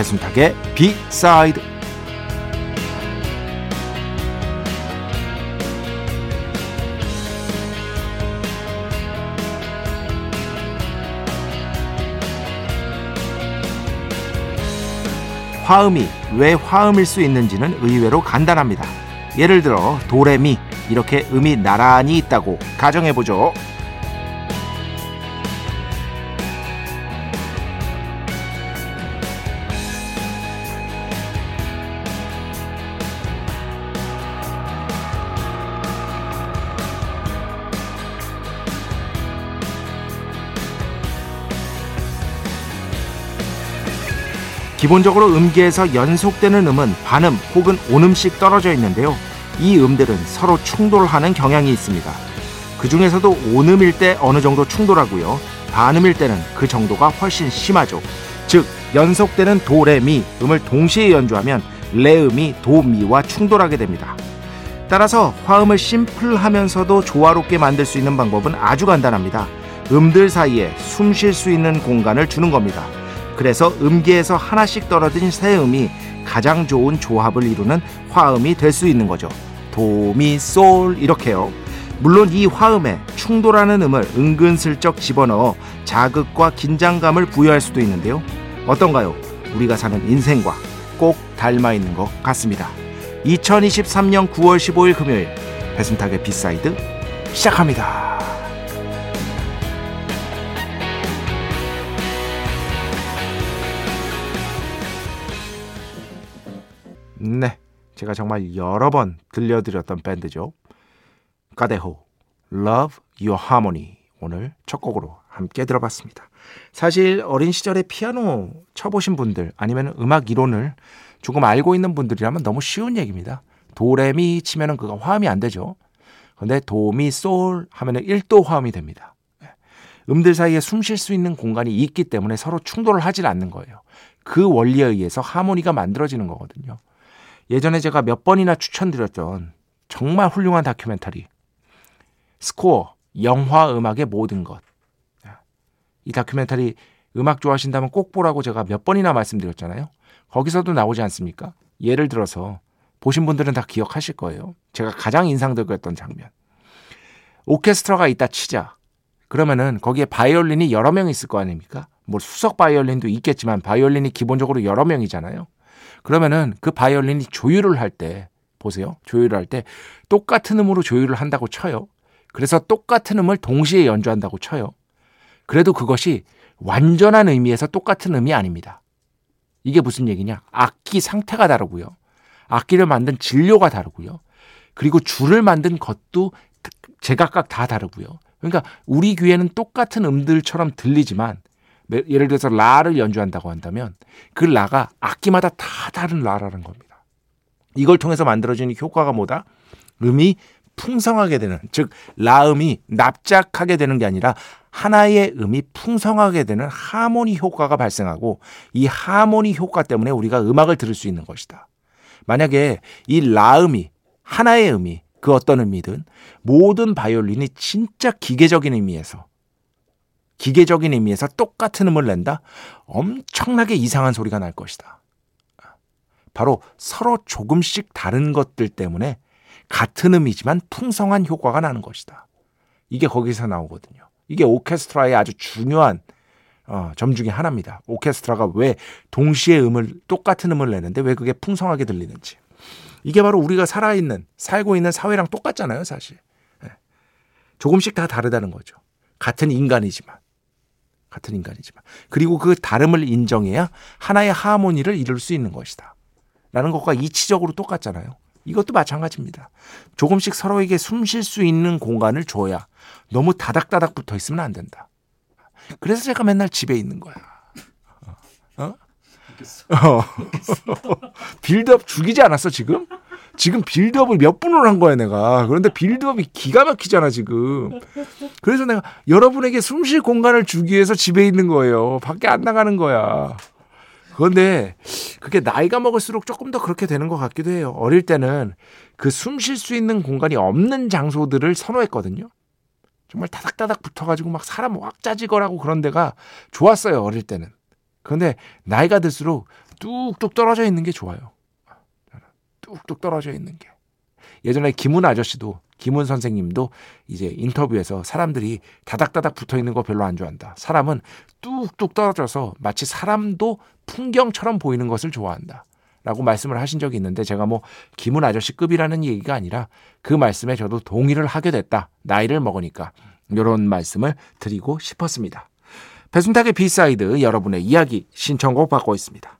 배순탁의 비사이드 화음이 왜 화음일 수 있는지는 의외로 간단합니다. 예를 들어 도레미 이렇게 음이 나란히 있다고 가정해 보죠. 기본적으로 음계에서 연속되는 음은 반음 혹은 온음씩 떨어져 있는데요. 이 음들은 서로 충돌하는 경향이 있습니다. 그 중에서도 온음일 때 어느 정도 충돌하고요. 반음일 때는 그 정도가 훨씬 심하죠. 즉, 연속되는 도, 레, 미 음을 동시에 연주하면 레음이 도, 미와 충돌하게 됩니다. 따라서 화음을 심플하면서도 조화롭게 만들 수 있는 방법은 아주 간단합니다. 음들 사이에 숨 쉴 수 있는 공간을 주는 겁니다. 그래서 음계에서 하나씩 떨어진 세 음이 가장 좋은 조합을 이루는 화음이 될 수 있는 거죠. 도, 미, 솔 이렇게요. 물론 이 화음에 충돌하는 음을 은근슬쩍 집어넣어 자극과 긴장감을 부여할 수도 있는데요. 어떤가요? 우리가 사는 인생과 꼭 닮아 있는 것 같습니다. 2023년 9월 15일 금요일 배순탁의 B side 시작합니다. 제가 정말 여러 번 들려드렸던 밴드죠. 가데호, Love Your Harmony 오늘 첫 곡으로 함께 들어봤습니다. 사실 어린 시절에 피아노 쳐보신 분들 아니면 음악 이론을 조금 알고 있는 분들이라면 너무 쉬운 얘기입니다. 도레미 치면은 그거 화음이 안 되죠. 근데 도미 솔 하면은 1도 화음이 됩니다. 음들 사이에 숨 쉴 수 있는 공간이 있기 때문에 서로 충돌을 하질 않는 거예요. 그 원리에 의해서 하모니가 만들어지는 거거든요. 예전에 제가 몇 번이나 추천드렸던 정말 훌륭한 다큐멘터리 스코어 영화 음악의 모든 것. 이 다큐멘터리 음악 좋아하신다면 꼭 보라고 제가 몇 번이나 말씀드렸잖아요. 거기서도 나오지 않습니까? 예를 들어서 보신 분들은 다 기억하실 거예요. 제가 가장 인상적이었던 장면. 오케스트라가 있다 치자. 그러면은 거기에 바이올린이 여러 명 있을 거 아닙니까? 뭐 수석 바이올린도 있겠지만 바이올린이 기본적으로 여러 명이잖아요. 그러면은 그 바이올린이 조율을 할 때 보세요. 조율을 할 때 똑같은 음으로 조율을 한다고 쳐요. 그래서 똑같은 음을 동시에 연주한다고 쳐요. 그래도 그것이 완전한 의미에서 똑같은 음이 아닙니다. 이게 무슨 얘기냐? 악기 상태가 다르고요. 악기를 만든 진료가 다르고요. 그리고 줄을 만든 것도 제각각 다 다르고요. 그러니까 우리 귀에는 똑같은 음들처럼 들리지만 예를 들어서 라를 연주한다고 한다면 그 라가 악기마다 다 다른 라라는 겁니다. 이걸 통해서 만들어지는 효과가 뭐다? 음이 풍성하게 되는 즉 라음이 납작하게 되는 게 아니라 하나의 음이 풍성하게 되는 하모니 효과가 발생하고 이 하모니 효과 때문에 우리가 음악을 들을 수 있는 것이다. 만약에 이 라음이 하나의 음이 그 어떤 의미든 모든 바이올린이 진짜 기계적인 의미에서 기계적인 의미에서 똑같은 음을 낸다? 엄청나게 이상한 소리가 날 것이다. 바로 서로 조금씩 다른 것들 때문에 같은 음이지만 풍성한 효과가 나는 것이다. 이게 거기서 나오거든요. 이게 오케스트라의 아주 중요한 어, 점 중에 하나입니다. 오케스트라가 왜 동시에 음을 똑같은 음을 내는데 왜 그게 풍성하게 들리는지. 이게 바로 우리가 살아있는 살고 있는 사회랑 똑같잖아요, 사실. 네. 조금씩 다 다르다는 거죠. 같은 인간이지만. 같은 인간이지만. 그리고 그 다름을 인정해야 하나의 하모니를 이룰 수 있는 것이다. 라는 것과 이치적으로 똑같잖아요. 이것도 마찬가지입니다. 조금씩 서로에게 숨 쉴 수 있는 공간을 줘야 너무 다닥다닥 붙어 있으면 안 된다. 그래서 제가 맨날 집에 있는 거야. 어? 어. 빌드업 죽이지 않았어, 지금? 지금 빌드업을 몇 분을 한 거야, 내가. 그런데 빌드업이 기가 막히잖아, 지금. 그래서 내가 여러분에게 숨 쉴 공간을 주기 위해서 집에 있는 거예요. 밖에 안 나가는 거야. 그런데 그게 나이가 먹을수록 조금 더 그렇게 되는 것 같기도 해요. 어릴 때는 그 숨 쉴 수 있는 공간이 없는 장소들을 선호했거든요. 정말 다닥다닥 붙어가지고 막 사람 확 짜지거라고 그런 데가 좋았어요. 어릴 때는. 그런데 나이가 들수록 뚝뚝 떨어져 있는 게 좋아요. 뚝뚝 떨어져 있는 게. 예전에 김훈 아저씨도 김훈 선생님도 이제 인터뷰에서 사람들이 다닥다닥 붙어 있는 거 별로 안 좋아한다. 사람은 뚝뚝 떨어져서 마치 사람도 풍경처럼 보이는 것을 좋아한다. 라고 말씀을 하신 적이 있는데 제가 뭐 김훈 아저씨 급이라는 얘기가 아니라 그 말씀에 저도 동의를 하게 됐다. 나이를 먹으니까. 이런 말씀을 드리고 싶었습니다. 배순탁의 B side 여러분의 이야기 신청곡 받고 있습니다.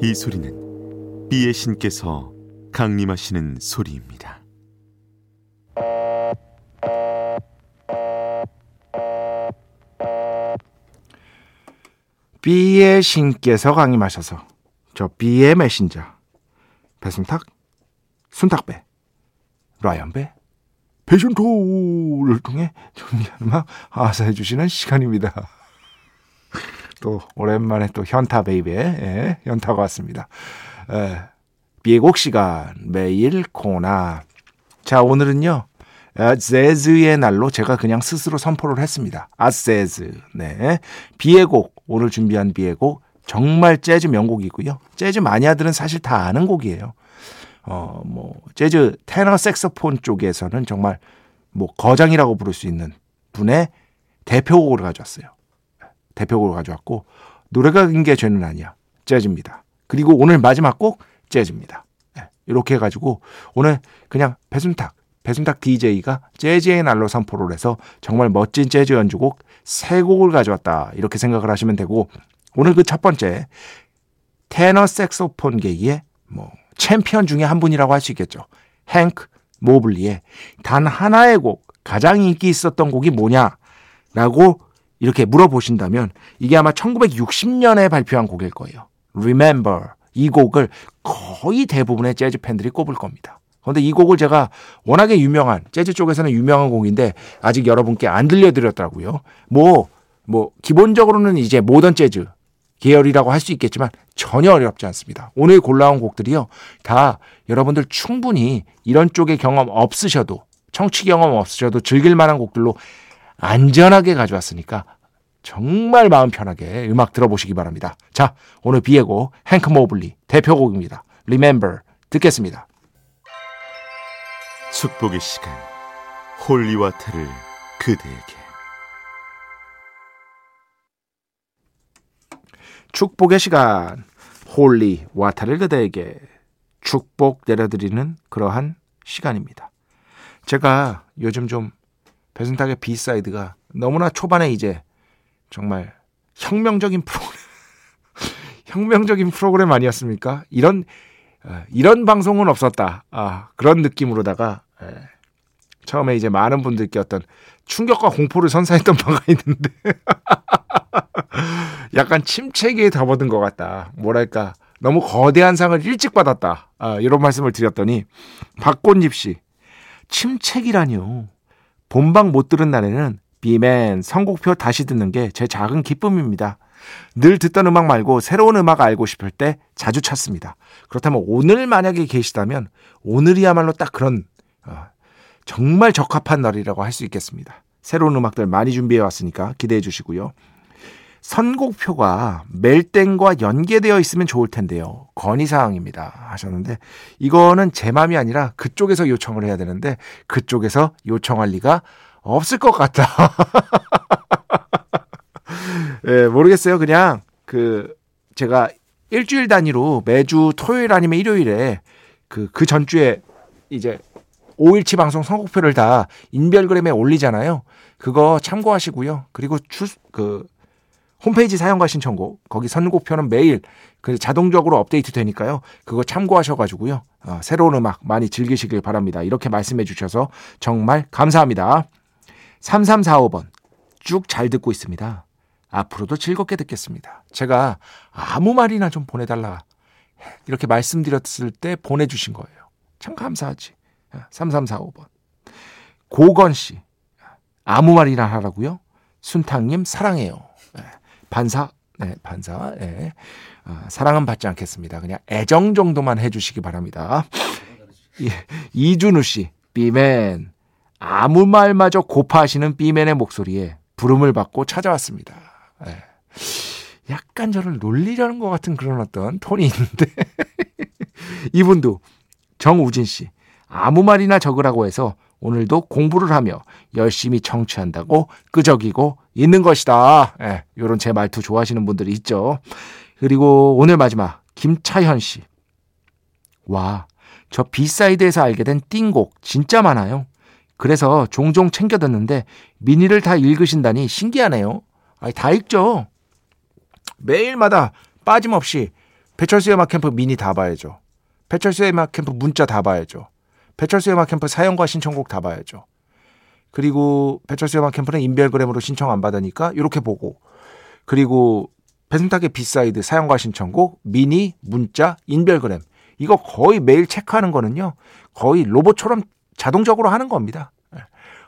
이 소리는 비의 신께서 강림하시는 소리입니다. 비의 신께서 강림하셔서 저 비의 메신저 배순탁, 순탁배, 라이언배, 배순토를 통해 음악 아사해 주시는 시간입니다. 또 오랜만에 또 현타 베이비의 예, 현타가 왔습니다. 에, 비의 곡 시간 매일 코나 자 오늘은요 아세즈의 날로 제가 그냥 스스로 선포를 했습니다. 아세즈 네 비의 곡 오늘 준비한 비의 곡 정말 재즈 명곡이고요. 재즈 마니아들은 사실 다 아는 곡이에요. 어, 뭐, 재즈 테너 색소폰 쪽에서는 정말 뭐 거장이라고 부를 수 있는 분의 대표곡을 가져왔어요. 대표곡을 가져왔고, 노래가 긴 게 죄는 아니야. 재즈입니다. 그리고 오늘 마지막 곡, 재즈입니다. 네, 이렇게 해가지고, 오늘 그냥 배순탁, 배순탁 DJ가 재즈의 날로 선포를 해서 정말 멋진 재즈 연주곡 세 곡을 가져왔다. 이렇게 생각을 하시면 되고, 오늘 그 첫 번째, 테너 색소폰계의 뭐, 챔피언 중에 한 분이라고 할 수 있겠죠. 행크 모블리의 단 하나의 곡, 가장 인기 있었던 곡이 뭐냐라고 이렇게 물어보신다면 이게 아마 1960년에 발표한 곡일 거예요. Remember 이 곡을 거의 대부분의 재즈 팬들이 꼽을 겁니다. 그런데 이 곡을 제가 워낙에 유명한 재즈 쪽에서는 유명한 곡인데 아직 여러분께 안 들려드렸더라고요. 뭐, 뭐 기본적으로는 이제 모던 재즈 계열이라고 할 수 있겠지만 전혀 어렵지 않습니다. 오늘 골라온 곡들이요. 다 여러분들 충분히 이런 쪽의 경험 없으셔도 청취 경험 없으셔도 즐길 만한 곡들로 안전하게 가져왔으니까 정말 마음 편하게 음악 들어보시기 바랍니다. 자, 오늘 비에고 행크 모블리 대표곡입니다. Remember 듣겠습니다. 축복의 시간 holy water를 그대에게 축복의 시간 holy water를 그대에게 축복 내려드리는 그러한 시간입니다. 제가 요즘 좀 배순탁의 B side가 너무나 초반에 이제 정말 혁명적인 프로그램 혁명적인 프로그램 아니었습니까? 이런 어, 이런 방송은 없었다. 아, 그런 느낌으로다가 에, 처음에 이제 많은 분들께 어떤 충격과 공포를 선사했던 바가 있는데 약간 침체기에 접어든 것 같다. 뭐랄까. 너무 거대한 상을 일찍 받았다. 아, 이런 말씀을 드렸더니 박꽃잎 씨 침체기라니요. 본방 못 들은 날에는 비맨 선곡표 다시 듣는 게 제 작은 기쁨입니다. 늘 듣던 음악 말고 새로운 음악 알고 싶을 때 자주 찾습니다. 그렇다면 오늘 만약에 계시다면 오늘이야말로 딱 그런 어, 정말 적합한 날이라고 할 수 있겠습니다. 새로운 음악들 많이 준비해 왔으니까 기대해 주시고요. 선곡표가 멜땡과 연계되어 있으면 좋을 텐데요. 건의사항입니다. 하셨는데, 이거는 제 맘이 아니라 그쪽에서 요청을 해야 되는데, 그쪽에서 요청할 리가 없을 것 같다. 예, 모르겠어요. 그냥, 그, 제가 일주일 단위로 매주 토요일 아니면 일요일에 그, 그 전주에 이제 5일치 방송 선곡표를 다 인별그램에 올리잖아요. 그거 참고하시고요. 그리고 주, 그, 홈페이지 사용과 신청곡 거기 선곡표는 매일 그 자동적으로 업데이트 되니까요. 그거 참고하셔가지고요. 어, 새로운 음악 많이 즐기시길 바랍니다. 이렇게 말씀해 주셔서 정말 감사합니다. 3345번 쭉 잘 듣고 있습니다. 앞으로도 즐겁게 듣겠습니다. 제가 아무 말이나 좀 보내달라 이렇게 말씀드렸을 때 보내주신 거예요. 참 감사하지. 3345번 고건 씨 아무 말이나 하라고요? 순탕님 사랑해요. 반사, 네, 반사, 네. 아, 사랑은 받지 않겠습니다. 그냥 애정 정도만 해주시기 바랍니다. 예, 이준우 씨, 비맨. 아무 말마저 고파하시는 비맨의 목소리에 부름을 받고 찾아왔습니다. 네. 약간 저를 놀리려는 것 같은 그런 어떤 톤이 있는데. 이분도 정우진 씨, 아무 말이나 적으라고 해서 오늘도 공부를 하며 열심히 청취한다고 끄적이고 있는 것이다. 예, 요런 제 말투 좋아하시는 분들이 있죠. 그리고 오늘 마지막 김차현 씨. 와, 저 B side에서 알게 된 띵곡 진짜 많아요. 그래서 종종 챙겨 듣는데 미니를 다 읽으신다니 신기하네요. 아니, 다 읽죠. 매일마다 빠짐없이 배철수의 음악 캠프 미니 다 봐야죠. 배철수의 음악 캠프 문자 다 봐야죠. 배철수의 음악 캠프 사연과 신청곡 다 봐야죠. 그리고 배철수의 음악 캠프는 인별그램으로 신청 안 받으니까 이렇게 보고 그리고 배순탁의 B side 사연과 신청곡 미니 문자 인별그램 이거 거의 매일 체크하는 거는요 거의 로봇처럼 자동적으로 하는 겁니다.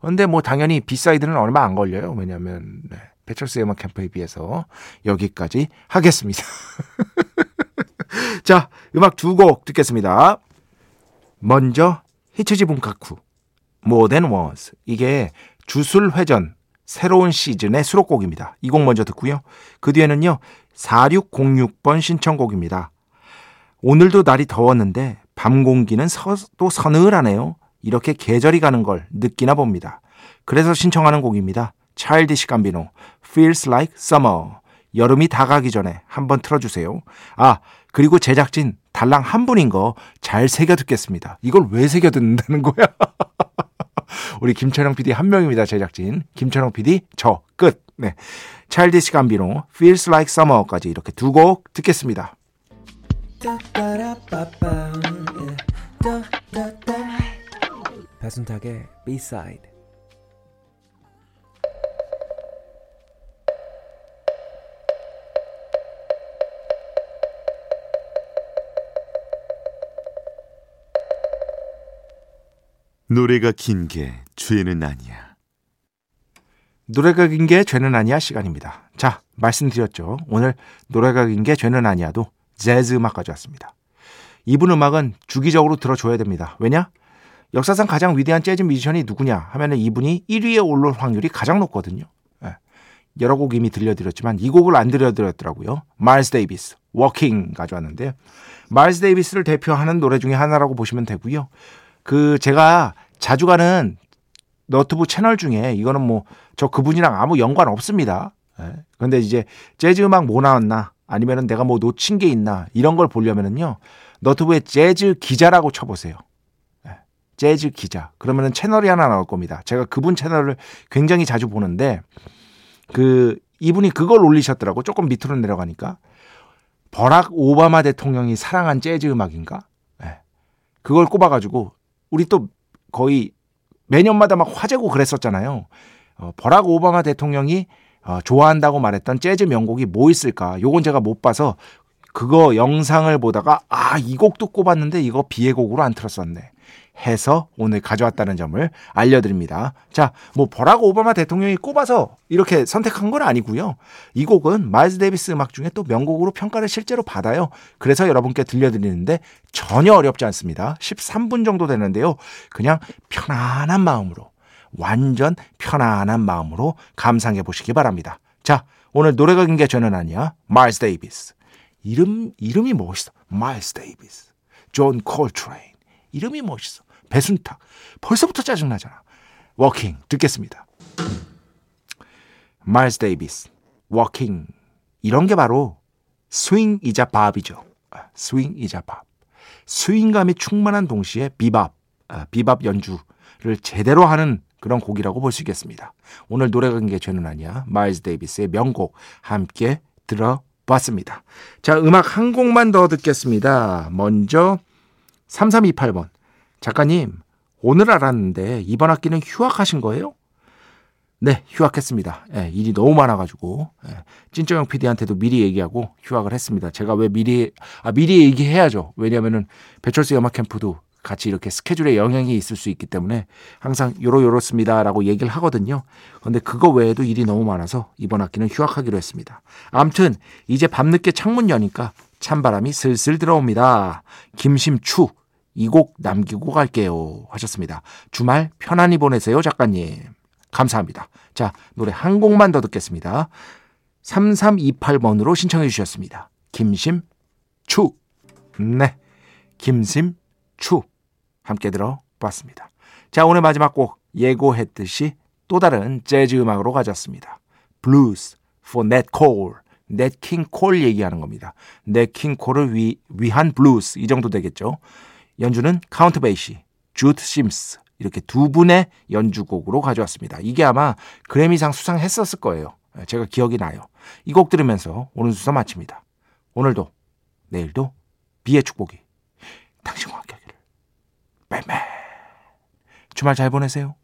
그런데 뭐 당연히 B side는 얼마 안 걸려요. 왜냐하면 네, 배철수의 음악 캠프에 비해서 여기까지 하겠습니다. 자 음악 두 곡 듣겠습니다. 먼저 히츠지분가쿠 More Than Words 이게 주술회전 새로운 시즌의 수록곡입니다. 이 곡 먼저 듣고요. 그 뒤에는요. 4606번 신청곡입니다. 오늘도 날이 더웠는데 밤 공기는 서, 또 서늘하네요. 이렇게 계절이 가는 걸 느끼나 봅니다. 그래서 신청하는 곡입니다. 차일디시 감비노 Feels Like Summer 여름이 다가기 전에 한번 틀어주세요. 아 그리고 제작진 달랑 한 분인 거 잘 새겨 듣겠습니다. 이걸 왜 새겨 듣는다는 거야? 우리 김철영 PD 한 명입니다. 제작진. 김철영 PD 저 끝. 네. 차일디시 감비노 Feels Like Summer까지 이렇게 두 곡 듣겠습니다. 배순탁의 B-side 노래가 긴 게 죄는 아니야. 노래가 긴 게 죄는 아니야 시간입니다. 자, 말씀드렸죠. 오늘 노래가 긴 게 죄는 아니야도 재즈 음악 가져왔습니다. 이분 음악은 주기적으로 들어줘야 됩니다. 왜냐? 역사상 가장 위대한 재즈 뮤지션이 누구냐 하면 이분이 1위에 올릴 확률이 가장 높거든요. 네. 여러 곡 이미 들려드렸지만 이 곡을 안 들려드렸더라고요. 마일스 데이비스, 워킹 가져왔는데요. 마일스 데이비스를 대표하는 노래 중에 하나라고 보시면 되고요. 그 제가 자주 가는 너튜브 채널 중에 이거는 뭐 저 그분이랑 아무 연관 없습니다. 예. 근데 이제 재즈 음악 뭐 나왔나 아니면은 내가 뭐 놓친 게 있나 이런 걸 보려면은요 너튜브에 재즈 기자라고 쳐보세요. 예. 재즈 기자 그러면은 채널이 하나 나올 겁니다. 제가 그분 채널을 굉장히 자주 보는데 그 이분이 그걸 올리셨더라고 조금 밑으로 내려가니까 버락 오바마 대통령이 사랑한 재즈 음악인가? 예. 그걸 꼽아가지고 우리 또 거의 매년마다 막 화제고 그랬었잖아요. 어, 버락 오바마 대통령이 어, 좋아한다고 말했던 재즈 명곡이 뭐 있을까? 요건 제가 못 봐서 그거 영상을 보다가 아, 이 곡도 꼽았는데 이거 비의 곡으로 안 틀었었네. 해서 오늘 가져왔다는 점을 알려드립니다. 자, 뭐 버락 오바마 대통령이 꼽아서 이렇게 선택한 건 아니고요. 이 곡은 마일스 데이비스 음악 중에 또 명곡으로 평가를 실제로 받아요. 그래서 여러분께 들려드리는데 전혀 어렵지 않습니다. 13분 정도 되는데요. 그냥 편안한 마음으로 완전 편안한 마음으로 감상해 보시기 바랍니다. 자, 오늘 노래가 긴 게 죄는 아니야. 마일스 데이비스. 이름 이름이 멋있어. 마일스 데이비스. 존 콜트레인. 이름이 멋있어. 배순탁. 벌써부터 짜증나잖아. 워킹 듣겠습니다. 마일스 데이비스. 워킹. 이런 게 바로 스윙이자 bop이죠. 아, 스윙이자 bop. 스윙감이 충만한 동시에 비밥, 아, 비밥 연주를 제대로 하는 그런 곡이라고 볼 수 있겠습니다. 오늘 노래가 긴 게 죄는 아니야. 마일스 데이비스의 명곡 함께 들어봤습니다. 자, 음악 한 곡만 더 듣겠습니다. 먼저 3328번. 작가님, 오늘 알았는데 이번 학기는 휴학하신 거예요? 네, 휴학했습니다. 예, 일이 너무 많아가지고 예, 찐정형 PD한테도 미리 얘기하고 휴학을 했습니다. 제가 왜 미리 아 미리 얘기해야죠. 왜냐하면은 배철수 음악 캠프도 같이 이렇게 스케줄에 영향이 있을 수 있기 때문에 항상 요로요렇습니다라고 얘기를 하거든요. 근데 그거 외에도 일이 너무 많아서 이번 학기는 휴학하기로 했습니다. 암튼 이제 밤늦게 창문 여니까 찬바람이 슬슬 들어옵니다. 김심추 이 곡 남기고 갈게요 하셨습니다. 주말 편안히 보내세요 작가님. 감사합니다. 자 노래 한 곡만 더 듣겠습니다. 3328번으로 신청해 주셨습니다. 김심 추 네 김심 추 함께 들어봤습니다. 자, 오늘 마지막 곡 예고했듯이 또 다른 재즈 음악으로 가졌습니다. Blues for Nat Cole. 냇 킹 콜 얘기하는 겁니다. 냇 킹 콜을 위, 위한 블루스 이 정도 되겠죠. 연주는 카운트 베이시, 주트 심스 이렇게 두 분의 연주곡으로 가져왔습니다. 이게 아마 그래미상 수상했었을 거예요. 제가 기억이 나요. 이 곡 들으면서 오늘 순서 마칩니다. 오늘도 내일도 B의 축복이 당신과 함께 하기를. 뱀뱀. 주말 잘 보내세요.